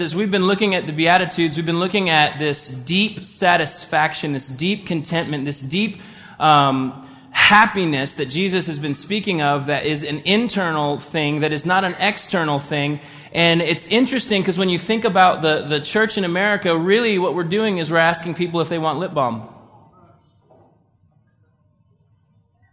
As we've been looking at the Beatitudes, we've been looking at this deep satisfaction, this deep contentment, this deep um, happiness that Jesus has been speaking of that is an internal thing, that is not an external thing. And it's interesting because when you think about the, the church in America, really what we're doing is we're asking people if they want lip balm.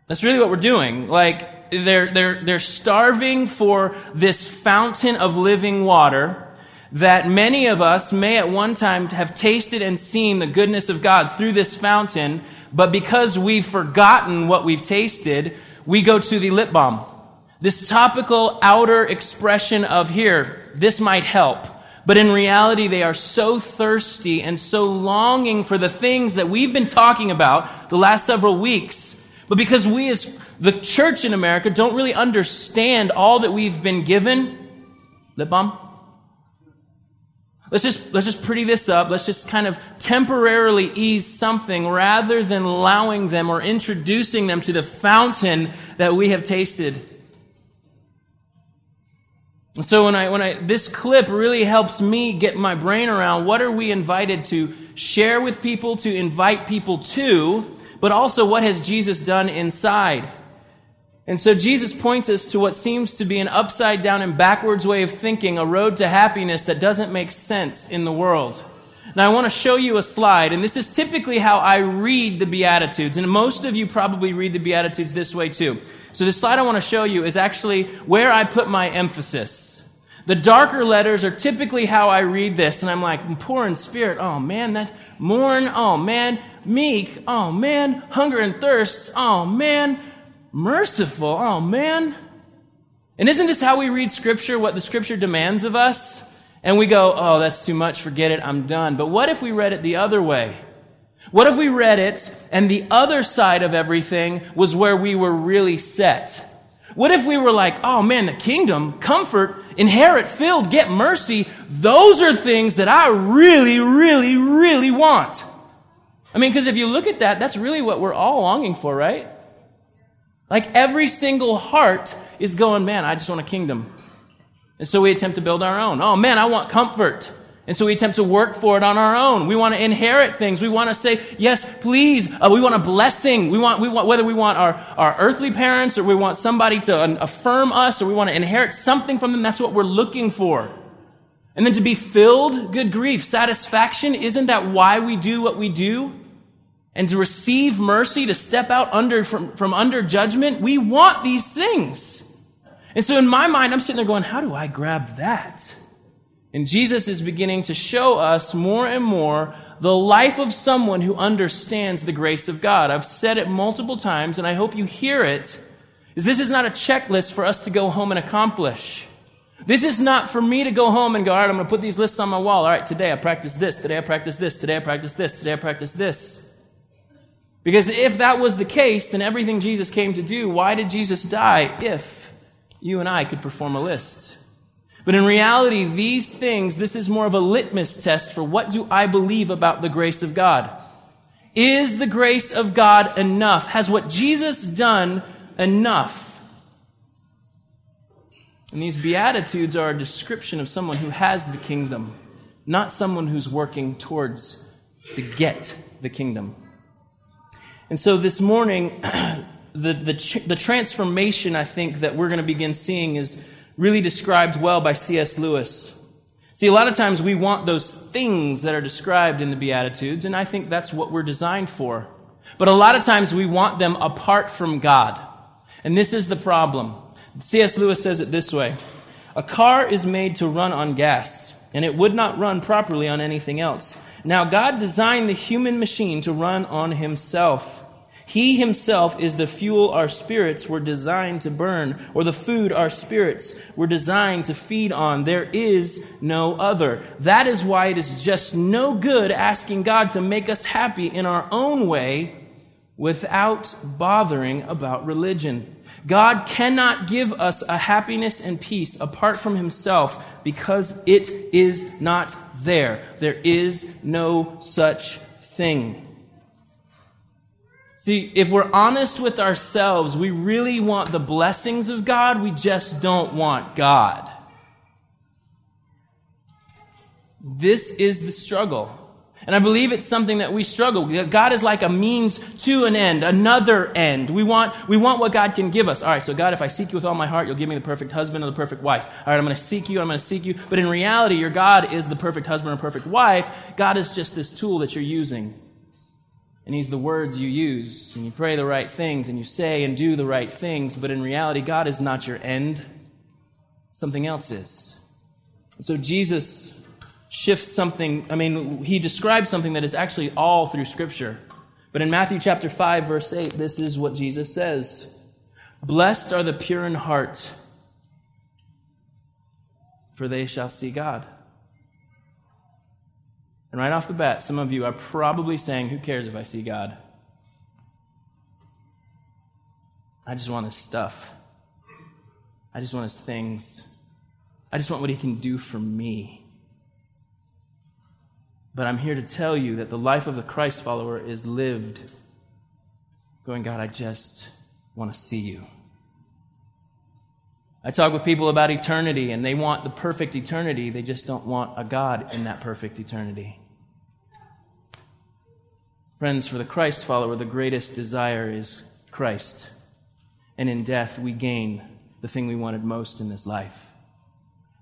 That's really what we're doing. Like, they're, they're, they're starving for this fountain of living water that many of us may at one time have tasted and seen the goodness of God through this fountain, but because we've forgotten what we've tasted, we go to the lip balm. This topical outer expression of here, this might help. But in reality, they are so thirsty and so longing for the things that we've been talking about the last several weeks. But because we as the church in America don't really understand all that we've been given, lip balm, Let's just, let's just pretty this up. Let's just kind of temporarily ease something rather than allowing them or introducing them to the fountain that we have tasted. So when I, when I, this clip really helps me get my brain around what are we invited to share with people, to invite people to, but also what has Jesus done inside. And so Jesus points us to what seems to be an upside down and backwards way of thinking, a road to happiness that doesn't make sense in the world. Now I want to show you a slide, and this is typically how I read the Beatitudes, and most of you probably read the Beatitudes this way too. So the slide I want to show you is actually where I put my emphasis. The darker letters are typically how I read this, and I'm like, poor in spirit, oh man, that mourn, oh man, meek, oh man, hunger and thirst, oh man, merciful. Oh, man. And isn't this how we read Scripture, what the Scripture demands of us? And we go, oh, that's too much, forget it, I'm done. But what if we read it the other way? What if we read it and the other side of everything was where we were really set? What if we were like, oh man, the kingdom, comfort, inherit, filled, get mercy, those are things that I really, really, really want. I mean, because if you look at that, that's really what we're all longing for, right? Like every single heart is going, man, I just want a kingdom. And so we attempt to build our own. Oh man, I want comfort. And so we attempt to work for it on our own. We want to inherit things. We want to say, yes, please. Uh, we want a blessing. We want, we want, whether we want our, our earthly parents or we want somebody to affirm us or we want to inherit something from them, that's what we're looking for. And then to be filled, good grief, satisfaction, isn't that why we do what we do? And to receive mercy, to step out under, from, from under judgment, we want these things. And so in my mind, I'm sitting there going, how do I grab that? And Jesus is beginning to show us more and more the life of someone who understands the grace of God. I've said it multiple times, and I hope you hear it, is this is not a checklist for us to go home and accomplish. This is not for me to go home and go, all right, I'm going to put these lists on my wall. All right, today I practice this. Today I practice this. Today I practice this. Today I practice this. Because if that was the case, then everything Jesus came to do, why did Jesus die if you and I could perform a list? But in reality, these things, this is more of a litmus test for what do I believe about the grace of God? Is the grace of God enough? Has what Jesus done enough? And these Beatitudes are a description of someone who has the kingdom, not someone who's working towards to get the kingdom. And so this morning, the, the, the transformation I think that we're going to begin seeing is really described well by C.S. Lewis. See, a lot of times we want those things that are described in the Beatitudes, and I think that's what we're designed for. But a lot of times we want them apart from God. And this is the problem. C.S. Lewis says it this way A car is made to run on gas, and it would not run properly on anything else. Now, God designed the human machine to run on himself. He himself is the fuel our spirits were designed to burn, or the food our spirits were designed to feed on. There is no other. That is why it is just no good asking God to make us happy in our own way without bothering about religion. God cannot give us a happiness and peace apart from himself because it is not there. There is no such thing. See, if we're honest with ourselves, we really want the blessings of God, we just don't want God. This is the struggle. And I believe it's something that we struggle. God is like a means to an end, another end. We want, we want what God can give us. All right, so God, if I seek you with all my heart, you'll give me the perfect husband or the perfect wife. All right, I'm going to seek you, I'm going to seek you. But in reality, your God is the perfect husband or perfect wife. God is just this tool that you're using. And He's the words you use. And you pray the right things, and you say and do the right things. But in reality, God is not your end, something else is. So Jesus shifts something, I mean, he describes something that is actually all through Scripture. But in Matthew chapter 5, verse 8, this is what Jesus says Blessed are the pure in heart, for they shall see God. And right off the bat, some of you are probably saying, Who cares if I see God? I just want his stuff. I just want his things. I just want what he can do for me. But I'm here to tell you that the life of the Christ follower is lived going, God, I just want to see you. I talk with people about eternity, and they want the perfect eternity. They just don't want a God in that perfect eternity. Friends, for the Christ follower, the greatest desire is Christ. And in death, we gain the thing we wanted most in this life.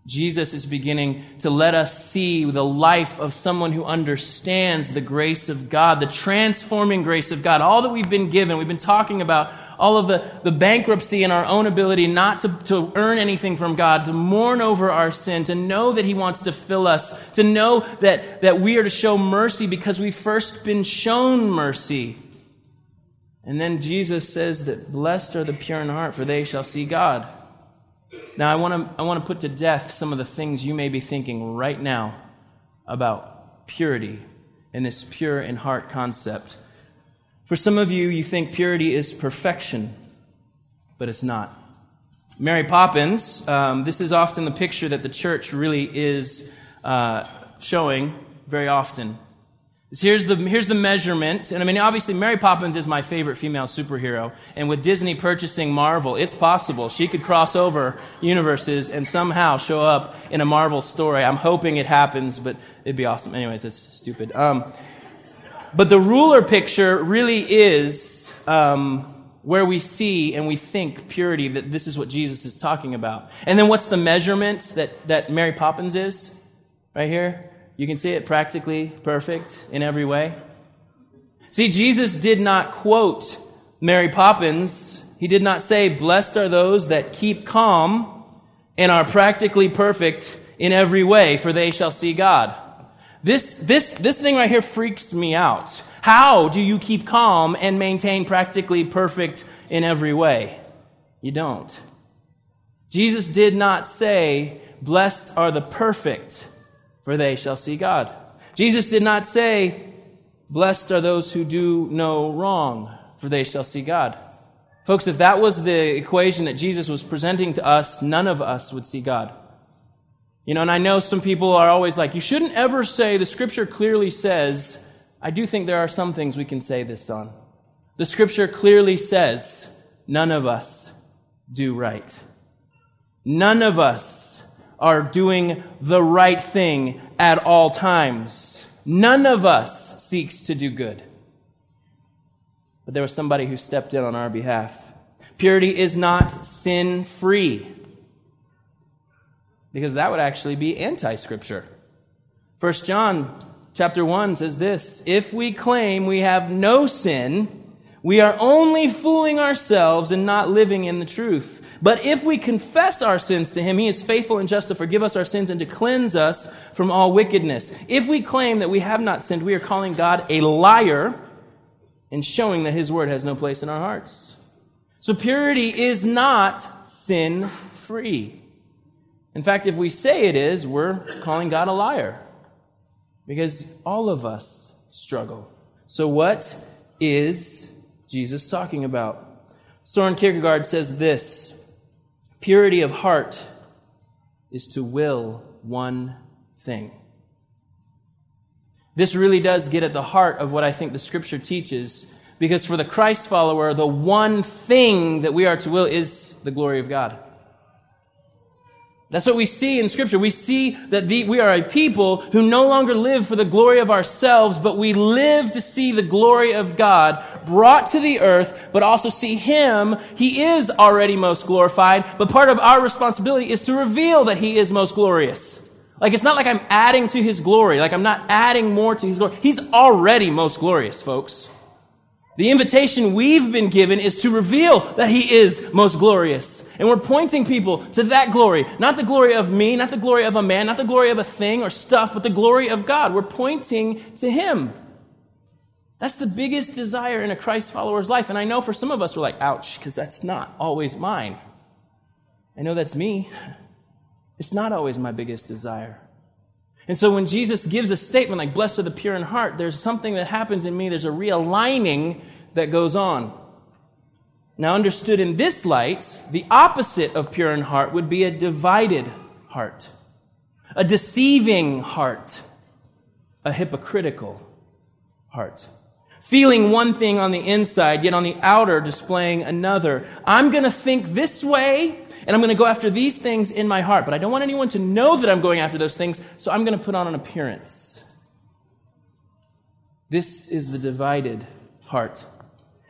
Jesus is beginning to let us see the life of someone who understands the grace of God, the transforming grace of God. All that we've been given, we've been talking about all of the, the bankruptcy in our own ability not to, to earn anything from God, to mourn over our sin, to know that He wants to fill us, to know that, that we are to show mercy because we've first been shown mercy. And then Jesus says that blessed are the pure in heart, for they shall see God. Now, I want to I want to put to death some of the things you may be thinking right now about purity and this pure in heart concept. For some of you, you think purity is perfection, but it's not. Mary Poppins, um, this is often the picture that the church really is uh, showing very often. Here's the, here's the measurement. And I mean, obviously, Mary Poppins is my favorite female superhero. And with Disney purchasing Marvel, it's possible she could cross over universes and somehow show up in a Marvel story. I'm hoping it happens, but it'd be awesome. Anyways, it's stupid. Um, but the ruler picture really is um, where we see and we think purity, that this is what Jesus is talking about. And then what's the measurement that, that Mary Poppins is? Right here? You can see it practically perfect in every way. See, Jesus did not quote Mary Poppins. He did not say, Blessed are those that keep calm and are practically perfect in every way, for they shall see God. This, this, this thing right here freaks me out. How do you keep calm and maintain practically perfect in every way? You don't. Jesus did not say, Blessed are the perfect for they shall see God. Jesus did not say, Blessed are those who do no wrong, for they shall see God. Folks, if that was the equation that Jesus was presenting to us, none of us would see God. You know, and I know some people are always like, you shouldn't ever say, the scripture clearly says, I do think there are some things we can say this on. The scripture clearly says, none of us do right. None of us are doing the right thing at all times. None of us seeks to do good. But there was somebody who stepped in on our behalf. Purity is not sin free. Because that would actually be anti scripture. First John chapter 1 says this If we claim we have no sin, we are only fooling ourselves and not living in the truth. But if we confess our sins to him, he is faithful and just to forgive us our sins and to cleanse us from all wickedness. If we claim that we have not sinned, we are calling God a liar and showing that his word has no place in our hearts. So purity is not sin free. In fact, if we say it is, we're calling God a liar. Because all of us struggle. So what is Jesus talking about? Soren Kierkegaard says this Purity of heart is to will one thing. This really does get at the heart of what I think the scripture teaches, because for the Christ follower, the one thing that we are to will is the glory of God. That's what we see in scripture. We see that the, we are a people who no longer live for the glory of ourselves, but we live to see the glory of God brought to the earth, but also see Him. He is already most glorified, but part of our responsibility is to reveal that He is most glorious. Like it's not like I'm adding to His glory, like I'm not adding more to His glory. He's already most glorious, folks. The invitation we've been given is to reveal that He is most glorious. And we're pointing people to that glory. Not the glory of me, not the glory of a man, not the glory of a thing or stuff, but the glory of God. We're pointing to Him. That's the biggest desire in a Christ follower's life. And I know for some of us, we're like, ouch, because that's not always mine. I know that's me. It's not always my biggest desire. And so when Jesus gives a statement like, blessed are the pure in heart, there's something that happens in me. There's a realigning that goes on. Now, understood in this light, the opposite of pure in heart would be a divided heart, a deceiving heart, a hypocritical heart. Feeling one thing on the inside, yet on the outer displaying another. I'm going to think this way, and I'm going to go after these things in my heart, but I don't want anyone to know that I'm going after those things, so I'm going to put on an appearance. This is the divided heart.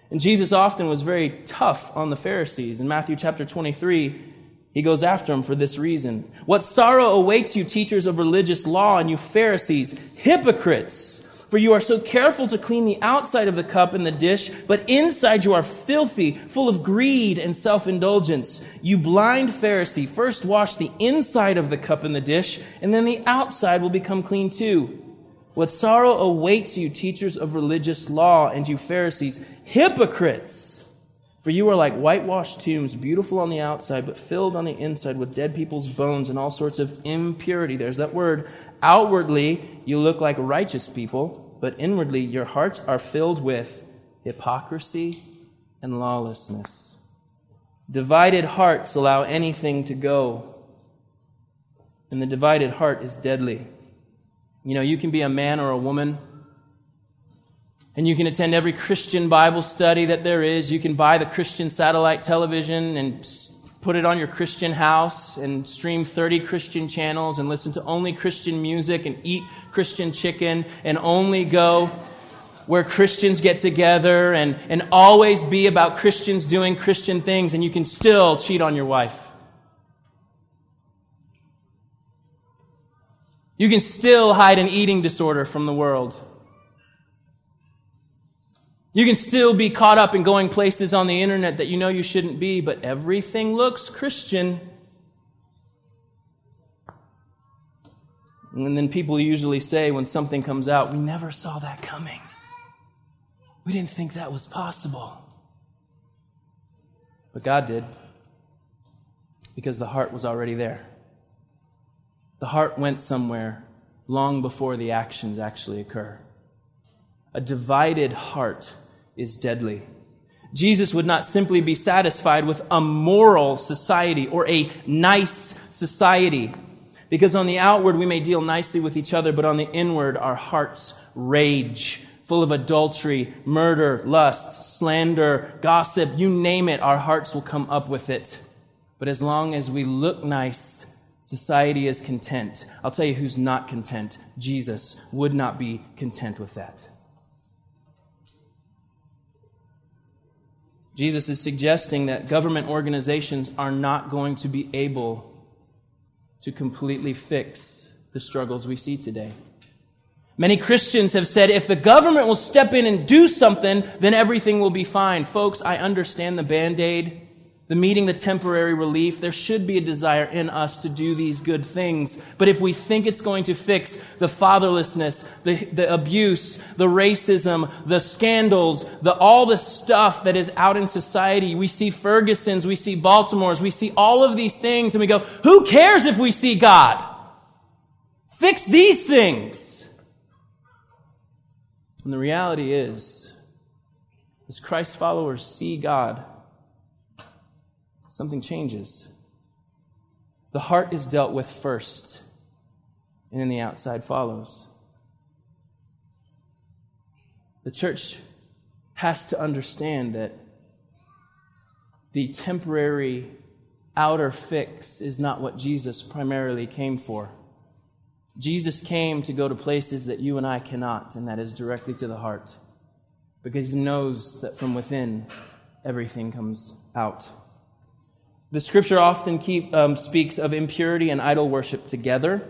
And Jesus often was very tough on the Pharisees. In Matthew chapter 23, he goes after them for this reason. What sorrow awaits you, teachers of religious law, and you Pharisees, hypocrites! For you are so careful to clean the outside of the cup and the dish, but inside you are filthy, full of greed and self indulgence. You blind Pharisee, first wash the inside of the cup and the dish, and then the outside will become clean too. What sorrow awaits you, teachers of religious law, and you Pharisees, hypocrites! For you are like whitewashed tombs, beautiful on the outside, but filled on the inside with dead people's bones and all sorts of impurity. There's that word. Outwardly, you look like righteous people, but inwardly, your hearts are filled with hypocrisy and lawlessness. Divided hearts allow anything to go, and the divided heart is deadly. You know, you can be a man or a woman, and you can attend every Christian Bible study that there is. You can buy the Christian satellite television and put it on your Christian house and stream 30 Christian channels and listen to only Christian music and eat Christian chicken and only go where Christians get together and, and always be about Christians doing Christian things, and you can still cheat on your wife. You can still hide an eating disorder from the world. You can still be caught up in going places on the internet that you know you shouldn't be, but everything looks Christian. And then people usually say when something comes out, we never saw that coming. We didn't think that was possible. But God did, because the heart was already there. The heart went somewhere long before the actions actually occur. A divided heart is deadly. Jesus would not simply be satisfied with a moral society or a nice society. Because on the outward we may deal nicely with each other, but on the inward our hearts rage, full of adultery, murder, lust, slander, gossip, you name it, our hearts will come up with it. But as long as we look nice, Society is content. I'll tell you who's not content. Jesus would not be content with that. Jesus is suggesting that government organizations are not going to be able to completely fix the struggles we see today. Many Christians have said if the government will step in and do something, then everything will be fine. Folks, I understand the band aid the meeting the temporary relief, there should be a desire in us to do these good things. But if we think it's going to fix the fatherlessness, the, the abuse, the racism, the scandals, the, all the stuff that is out in society, we see Ferguson's, we see Baltimore's, we see all of these things, and we go, who cares if we see God? Fix these things. And the reality is, as Christ followers see God, something changes. The heart is dealt with first, and then the outside follows. The church has to understand that the temporary outer fix is not what Jesus primarily came for. Jesus came to go to places that you and I cannot, and that is directly to the heart, because he knows that from within everything comes out. The scripture often keep, um, speaks of impurity and idol worship together.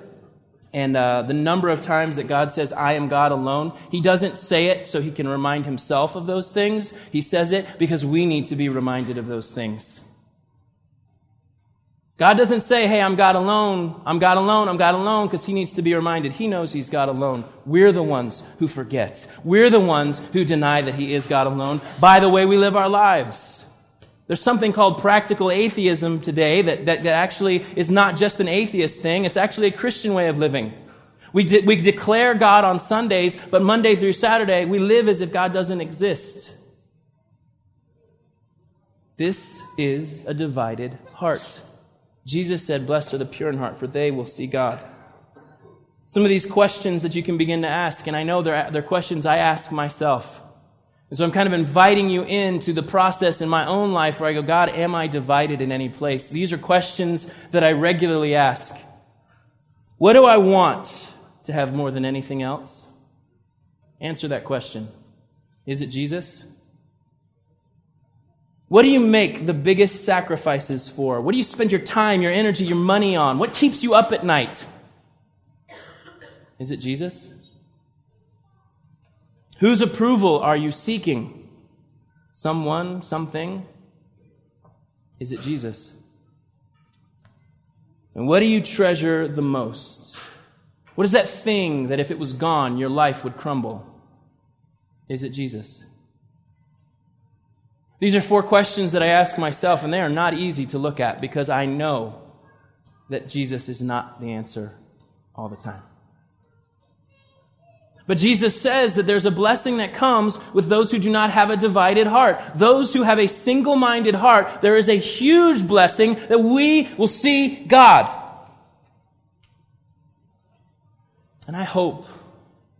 And uh, the number of times that God says, I am God alone, He doesn't say it so He can remind Himself of those things. He says it because we need to be reminded of those things. God doesn't say, hey, I'm God alone, I'm God alone, I'm God alone, because he needs to be reminded. He knows he's God alone. We're the ones who forget. We're the ones who deny that he is God alone by the way we live our lives. There's something called practical atheism today that, that, that actually is not just an atheist thing, it's actually a Christian way of living. We, de- we declare God on Sundays, but Monday through Saturday, we live as if God doesn't exist. This is a divided heart. Jesus said, Blessed are the pure in heart, for they will see God. Some of these questions that you can begin to ask, and I know they're, they're questions I ask myself. And so I'm kind of inviting you into the process in my own life where I go, God, am I divided in any place? These are questions that I regularly ask. What do I want to have more than anything else? Answer that question. Is it Jesus? What do you make the biggest sacrifices for? What do you spend your time, your energy, your money on? What keeps you up at night? Is it Jesus? Whose approval are you seeking? Someone, something? Is it Jesus? And what do you treasure the most? What is that thing that if it was gone, your life would crumble? Is it Jesus? These are four questions that I ask myself, and they are not easy to look at because I know that Jesus is not the answer all the time. But Jesus says that there's a blessing that comes with those who do not have a divided heart. Those who have a single minded heart, there is a huge blessing that we will see God. And I hope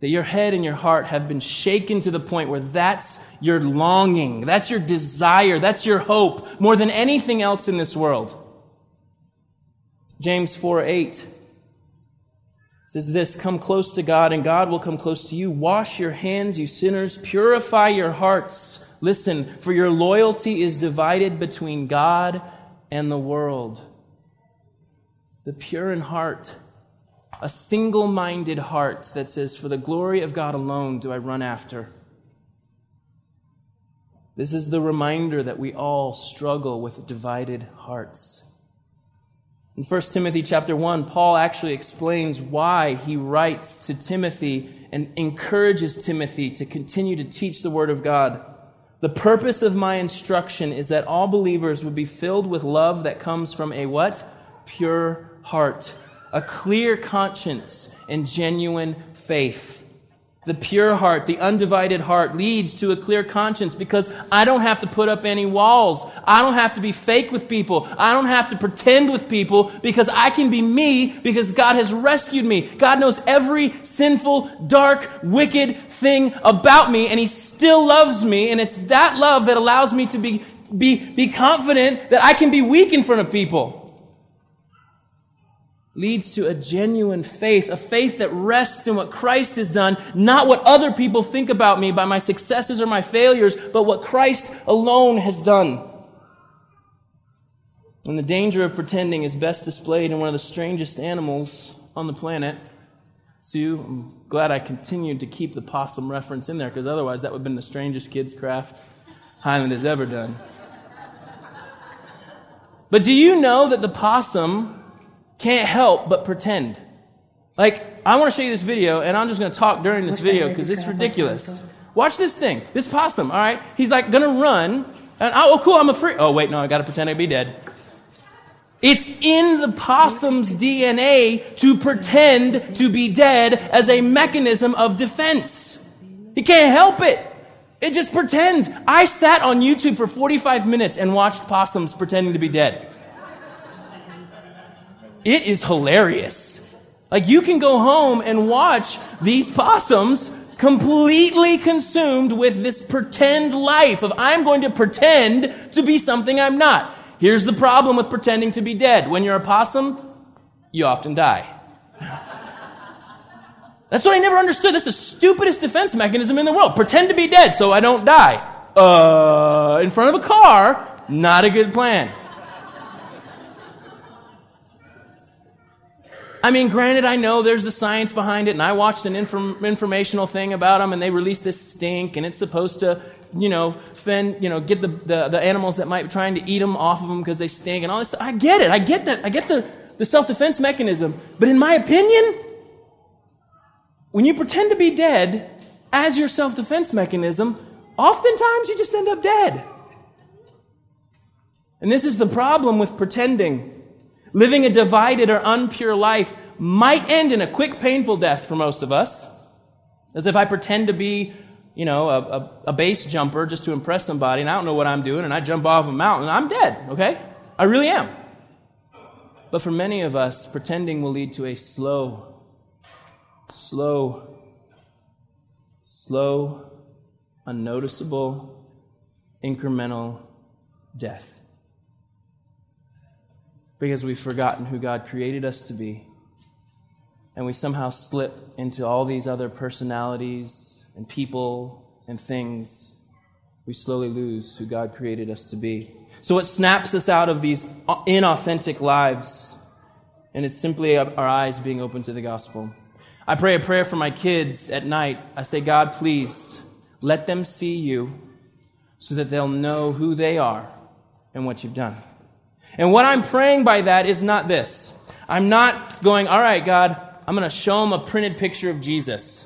that your head and your heart have been shaken to the point where that's your longing, that's your desire, that's your hope more than anything else in this world. James 4 8 says this Come close to God, and God will come close to you. Wash your hands, you sinners. Purify your hearts. Listen, for your loyalty is divided between God and the world. The pure in heart, a single minded heart that says, For the glory of God alone do I run after. This is the reminder that we all struggle with divided hearts. In 1 Timothy chapter 1, Paul actually explains why he writes to Timothy and encourages Timothy to continue to teach the Word of God. The purpose of my instruction is that all believers would be filled with love that comes from a what? Pure heart, a clear conscience, and genuine faith. The pure heart, the undivided heart leads to a clear conscience because I don't have to put up any walls. I don't have to be fake with people. I don't have to pretend with people because I can be me because God has rescued me. God knows every sinful, dark, wicked thing about me and He still loves me. And it's that love that allows me to be, be, be confident that I can be weak in front of people leads to a genuine faith, a faith that rests in what Christ has done, not what other people think about me by my successes or my failures, but what Christ alone has done. And the danger of pretending is best displayed in one of the strangest animals on the planet. Sue, I'm glad I continued to keep the possum reference in there because otherwise that would have been the strangest kids' craft Highland has ever done. But do you know that the possum can't help but pretend. Like, I want to show you this video, and I'm just going to talk during this video because it's ridiculous. Watch this thing. This possum, all right? He's like going to run, and oh, cool, I'm a free. Oh, wait, no, I got to pretend to be dead. It's in the possum's DNA to pretend to be dead as a mechanism of defense. He can't help it. It just pretends. I sat on YouTube for 45 minutes and watched possums pretending to be dead. It is hilarious. Like you can go home and watch these possums completely consumed with this pretend life of I'm going to pretend to be something I'm not. Here's the problem with pretending to be dead. When you're a possum, you often die. That's what I never understood. That's the stupidest defense mechanism in the world. Pretend to be dead so I don't die. Uh, in front of a car, not a good plan. I mean, granted, I know there's the science behind it, and I watched an inform- informational thing about them, and they released this stink, and it's supposed to, you know, fend, you know, get the, the, the animals that might be trying to eat them off of them because they stink and all this stuff. I get it. I get that. I get the, the self-defense mechanism. But in my opinion, when you pretend to be dead as your self-defense mechanism, oftentimes you just end up dead. And this is the problem with pretending. Living a divided or unpure life might end in a quick, painful death for most of us. As if I pretend to be, you know, a, a, a, base jumper just to impress somebody and I don't know what I'm doing and I jump off a mountain, I'm dead, okay? I really am. But for many of us, pretending will lead to a slow, slow, slow, unnoticeable, incremental death because we've forgotten who God created us to be. And we somehow slip into all these other personalities and people and things. We slowly lose who God created us to be. So it snaps us out of these inauthentic lives. And it's simply our eyes being open to the gospel. I pray a prayer for my kids at night. I say, God, please let them see you so that they'll know who they are and what you've done. And what I'm praying by that is not this. I'm not going, all right, God, I'm going to show them a printed picture of Jesus.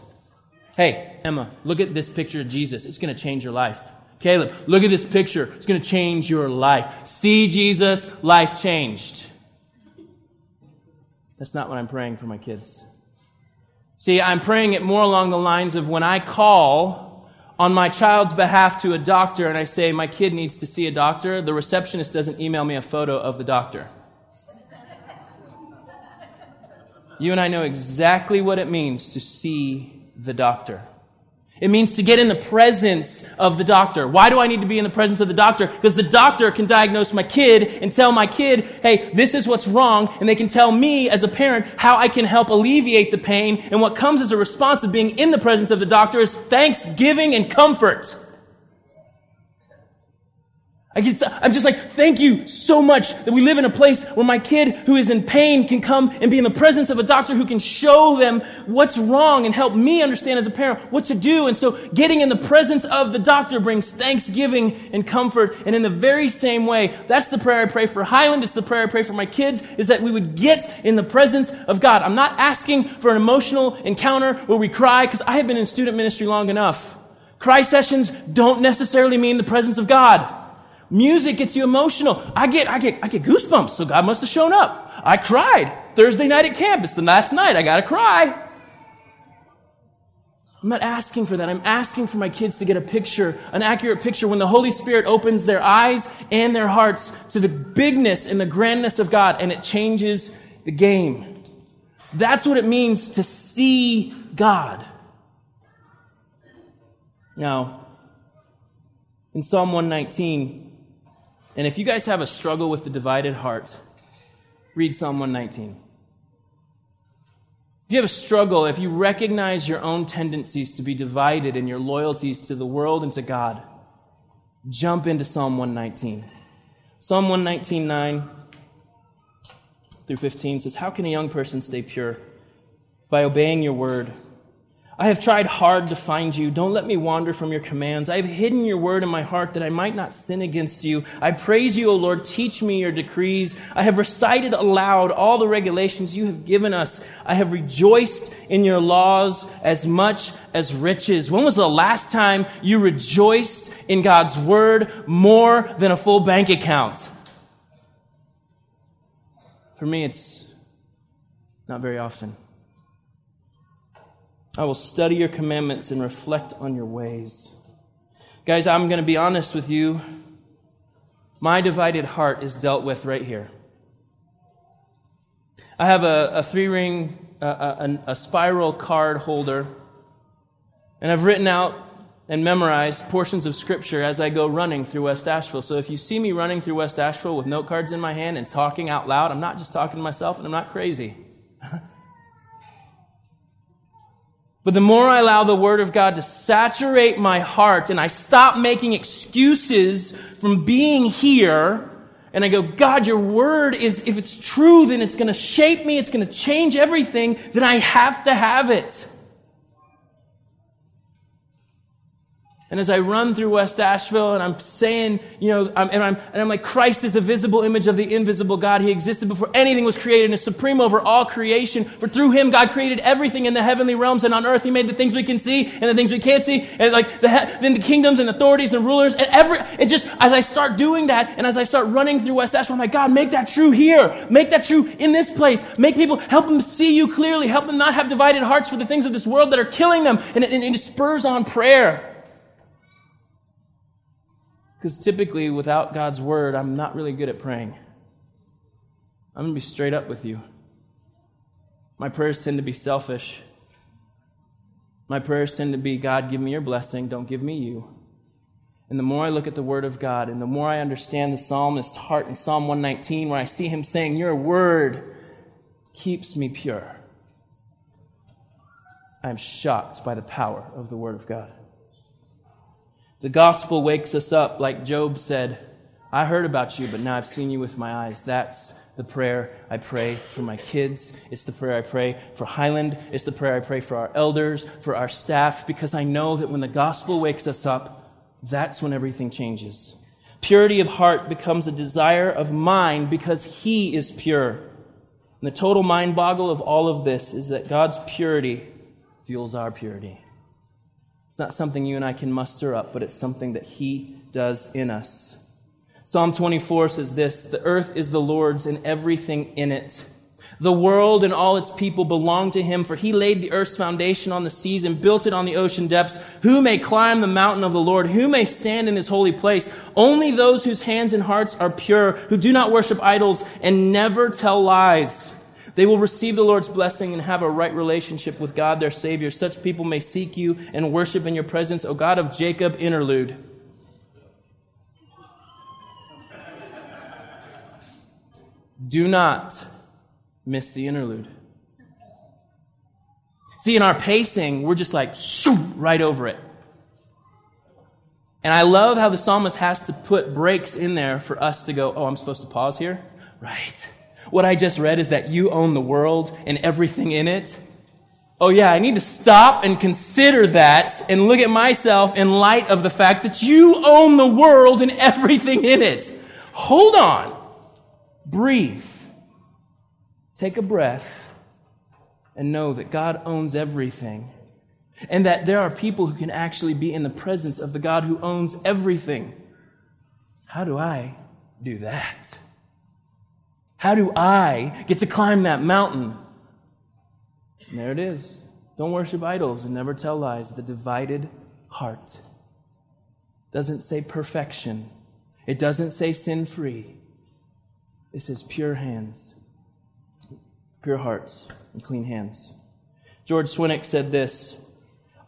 Hey, Emma, look at this picture of Jesus. It's going to change your life. Caleb, look at this picture. It's going to change your life. See Jesus, life changed. That's not what I'm praying for my kids. See, I'm praying it more along the lines of when I call on my child's behalf to a doctor and I say, my kid needs to see a doctor, the receptionist doesn't email me a photo of the doctor. You and I know exactly what it means to see the doctor. It means to get in the presence of the doctor. Why do I need to be in the presence of the doctor? Because the doctor can diagnose my kid and tell my kid, hey, this is what's wrong. And they can tell me as a parent how I can help alleviate the pain. And what comes as a response of being in the presence of the doctor is thanksgiving and comfort. I get, I'm just like, thank you so much that we live in a place where my kid who is in pain can come and be in the presence of a doctor who can show them what's wrong and help me understand as a parent what to do. And so getting in the presence of the doctor brings thanksgiving and comfort. And in the very same way, that's the prayer I pray for Highland. It's the prayer I pray for my kids is that we would get in the presence of God. I'm not asking for an emotional encounter where we cry because I have been in student ministry long enough. Cry sessions don't necessarily mean the presence of God. Music gets you emotional. I get, I get, I get goosebumps. So God must have shown up. I cried Thursday night at camp. It's the last night. I gotta cry. I'm not asking for that. I'm asking for my kids to get a picture, an accurate picture when the Holy Spirit opens their eyes and their hearts to the bigness and the grandness of God and it changes the game. That's what it means to see God. Now, in Psalm 119, and if you guys have a struggle with the divided heart, read Psalm 119. If you have a struggle, if you recognize your own tendencies to be divided in your loyalties to the world and to God, jump into Psalm 119. Psalm 119, 9 through 15 says, How can a young person stay pure? By obeying your word. I have tried hard to find you. Don't let me wander from your commands. I have hidden your word in my heart that I might not sin against you. I praise you, O Lord. Teach me your decrees. I have recited aloud all the regulations you have given us. I have rejoiced in your laws as much as riches. When was the last time you rejoiced in God's word more than a full bank account? For me, it's not very often. I will study your commandments and reflect on your ways. Guys, I'm going to be honest with you. My divided heart is dealt with right here. I have a, a three ring, a, a, a spiral card holder, and I've written out and memorized portions of Scripture as I go running through West Asheville. So if you see me running through West Asheville with note cards in my hand and talking out loud, I'm not just talking to myself and I'm not crazy. but the more I allow the Word of God to saturate my heart and I stop making excuses from being here, and I go, God, your Word is, if it's true, then it's going to shape me, it's going to change everything, then I have to have it. And as I run through West Asheville and I'm saying, you know, I'm, and, I'm, and I'm like, Christ is the visible image of the invisible God. He existed before anything was created and is supreme over all creation. For through him, God created everything in the heavenly realms and on earth. He made the things we can see and the things we can't see. And like the, then the kingdoms and authorities and rulers and every, and just as I start doing that and as I start running through West Asheville, I'm like, God, make that true here. Make that true in this place. Make people, help them see you clearly. Help them not have divided hearts for the things of this world that are killing them. And it, and it spurs on prayer. Because typically, without God's word, I'm not really good at praying. I'm going to be straight up with you. My prayers tend to be selfish. My prayers tend to be, God, give me your blessing, don't give me you. And the more I look at the Word of God, and the more I understand the psalmist's heart in Psalm 119, where I see him saying, Your Word keeps me pure, I'm shocked by the power of the Word of God. The gospel wakes us up, like Job said, I heard about you, but now I've seen you with my eyes. That's the prayer I pray for my kids. It's the prayer I pray for Highland. It's the prayer I pray for our elders, for our staff, because I know that when the gospel wakes us up, that's when everything changes. Purity of heart becomes a desire of mind because He is pure. And the total mind boggle of all of this is that God's purity fuels our purity. It's not something you and I can muster up, but it's something that He does in us. Psalm 24 says this The earth is the Lord's and everything in it. The world and all its people belong to him, for he laid the earth's foundation on the seas and built it on the ocean depths. Who may climb the mountain of the Lord? Who may stand in his holy place? Only those whose hands and hearts are pure, who do not worship idols and never tell lies. They will receive the Lord's blessing and have a right relationship with God, their Savior. Such people may seek you and worship in your presence, O God of Jacob. Interlude. Do not miss the interlude. See, in our pacing, we're just like, right over it. And I love how the psalmist has to put breaks in there for us to go, oh, I'm supposed to pause here? Right. What I just read is that you own the world and everything in it. Oh yeah, I need to stop and consider that and look at myself in light of the fact that you own the world and everything in it. Hold on. Breathe. Take a breath and know that God owns everything and that there are people who can actually be in the presence of the God who owns everything. How do I do that? How do I get to climb that mountain? And there it is. Don't worship idols and never tell lies. The divided heart. Doesn't say perfection. It doesn't say sin free. It says pure hands, pure hearts, and clean hands. George Swinnock said this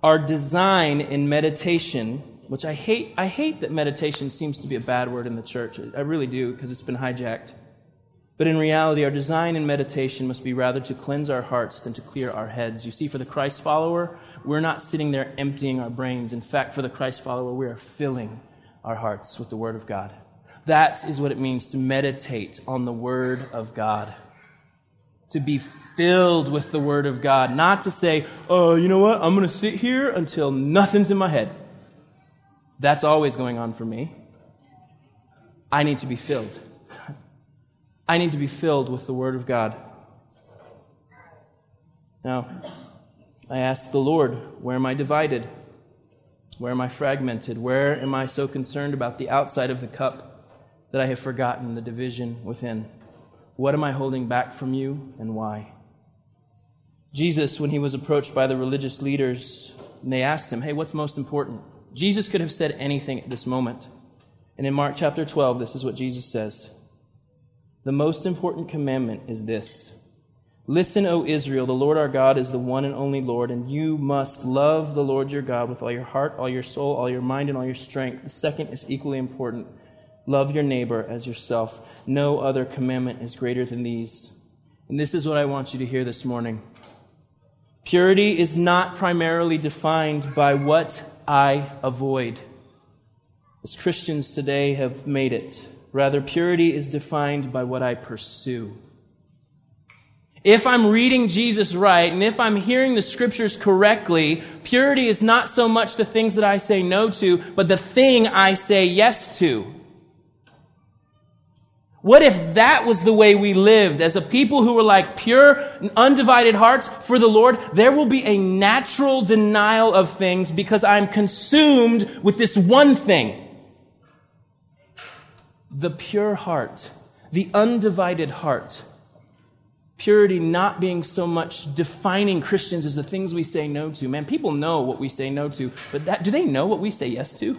Our design in meditation, which I hate, I hate that meditation seems to be a bad word in the church. I really do because it's been hijacked. But in reality, our design in meditation must be rather to cleanse our hearts than to clear our heads. You see, for the Christ follower, we're not sitting there emptying our brains. In fact, for the Christ follower, we are filling our hearts with the Word of God. That is what it means to meditate on the Word of God. To be filled with the Word of God. Not to say, oh, you know what? I'm going to sit here until nothing's in my head. That's always going on for me. I need to be filled. I need to be filled with the Word of God. Now, I ask the Lord, where am I divided? Where am I fragmented? Where am I so concerned about the outside of the cup that I have forgotten the division within? What am I holding back from you and why? Jesus, when he was approached by the religious leaders, and they asked him, Hey, what's most important? Jesus could have said anything at this moment. And in Mark chapter 12, this is what Jesus says the most important commandment is this Listen, O Israel, the Lord our God is the one and only Lord, and you must love the Lord your God with all your heart, all your soul, all your mind, and all your strength. The second is equally important. Love your neighbor as yourself. No other commandment is greater than these. And this is what I want you to hear this morning. Purity is not primarily defined by what I avoid, as Christians today have made it. Rather, purity is defined by what I pursue. If I'm reading Jesus right and if I'm hearing the scriptures correctly, purity is not so much the things that I say no to, but the thing I say yes to. What if that was the way we lived as a people who were like pure, undivided hearts for the Lord? There will be a natural denial of things because I'm consumed with this one thing. The pure heart, the undivided heart Purity not being so much defining Christians as the things we say no to. Man, people know what we say no to, but that, do they know what we say yes to?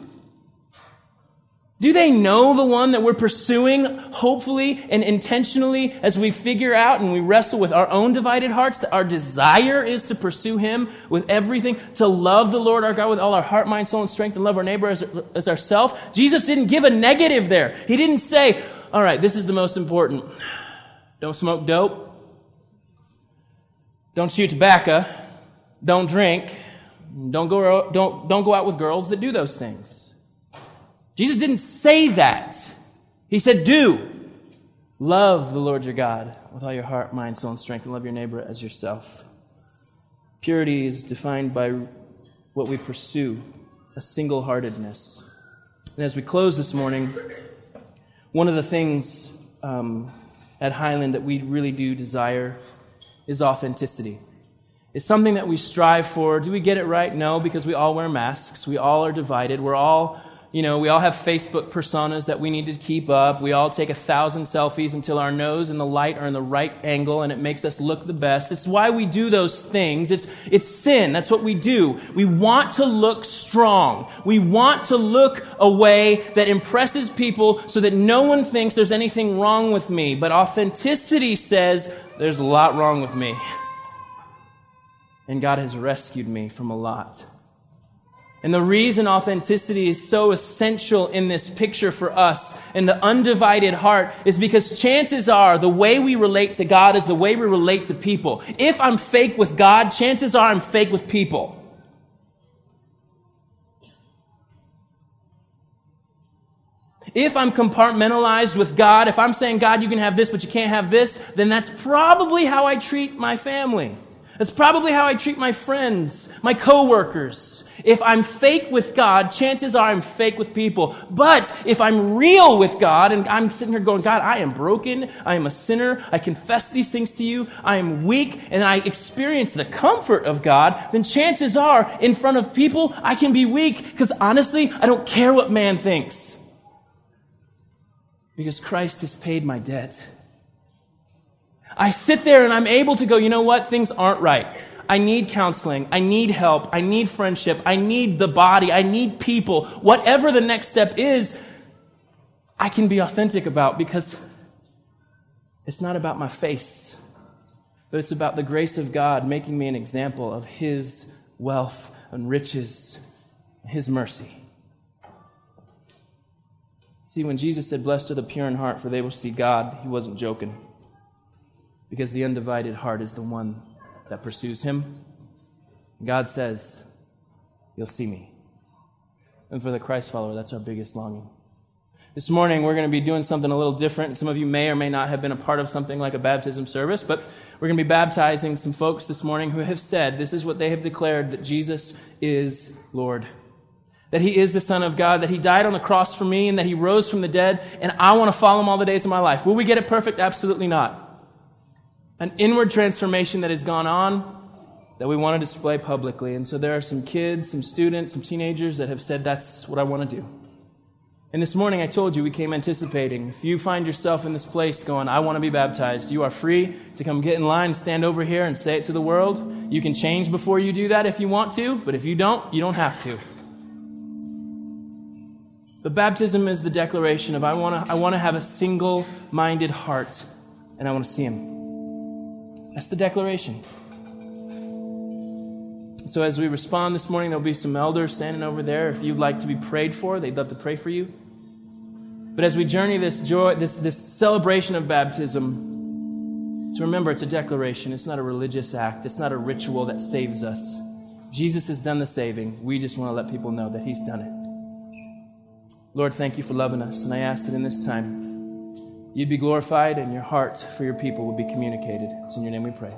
Do they know the one that we're pursuing, hopefully and intentionally, as we figure out and we wrestle with our own divided hearts, that our desire is to pursue Him with everything, to love the Lord our God with all our heart, mind, soul, and strength, and love our neighbor as, as ourselves? Jesus didn't give a negative there. He didn't say, all right, this is the most important. Don't smoke dope. Don't chew tobacco. Don't drink. Don't go, don't, don't go out with girls that do those things. Jesus didn't say that. He said, do. Love the Lord your God with all your heart, mind, soul, and strength, and love your neighbor as yourself. Purity is defined by what we pursue, a single heartedness. And as we close this morning, one of the things um, at Highland that we really do desire is authenticity. It's something that we strive for. Do we get it right? No, because we all wear masks. We all are divided. We're all, you know, we all have Facebook personas that we need to keep up. We all take a thousand selfies until our nose and the light are in the right angle and it makes us look the best. It's why we do those things. It's, it's sin. That's what we do. We want to look strong. We want to look a way that impresses people so that no one thinks there's anything wrong with me. But authenticity says, there's a lot wrong with me. And God has rescued me from a lot. And the reason authenticity is so essential in this picture for us in the undivided heart is because chances are the way we relate to God is the way we relate to people. If I'm fake with God, chances are I'm fake with people. If I'm compartmentalized with God, if I'm saying, God, you can have this, but you can't have this, then that's probably how I treat my family. That's probably how I treat my friends, my coworkers. If I'm fake with God, chances are I'm fake with people. But if I'm real with God and I'm sitting here going, God, I am broken. I am a sinner. I confess these things to you. I am weak and I experience the comfort of God, then chances are in front of people, I can be weak because honestly, I don't care what man thinks because Christ has paid my debt. I sit there and I'm able to go, you know what? Things aren't right. I need counseling. I need help. I need friendship. I need the body. I need people. Whatever the next step is, I can be authentic about because it's not about my face, but it's about the grace of God making me an example of His wealth and riches, His mercy. See, when Jesus said, Blessed are the pure in heart, for they will see God, he wasn't joking. Because the undivided heart is the one that pursues him. God says, You'll see me. And for the Christ follower, that's our biggest longing. This morning, we're going to be doing something a little different. Some of you may or may not have been a part of something like a baptism service, but we're going to be baptizing some folks this morning who have said this is what they have declared that Jesus is Lord that he is the Son of God, that he died on the cross for me, and that he rose from the dead, and I want to follow him all the days of my life. Will we get it perfect? Absolutely not. An inward transformation that has gone on that we want to display publicly. And so there are some kids, some students, some teenagers that have said, That's what I want to do. And this morning I told you we came anticipating. If you find yourself in this place going, I want to be baptized, you are free to come get in line, stand over here, and say it to the world. You can change before you do that if you want to, but if you don't, you don't have to. But baptism is the declaration of I want to I want to have a single-minded heart and I want to see him. That's the declaration. So, as we respond this morning, there'll be some elders standing over there. If you'd like to be prayed for, they'd love to pray for you. But as we journey this joy, this, this celebration of baptism, to remember it's a declaration. It's not a religious act. It's not a ritual that saves us. Jesus has done the saving. We just want to let people know that He's done it. Lord, thank you for loving us. And I ask that in this time, you'd be glorified and your heart for your people would be communicated. It's in your name we pray.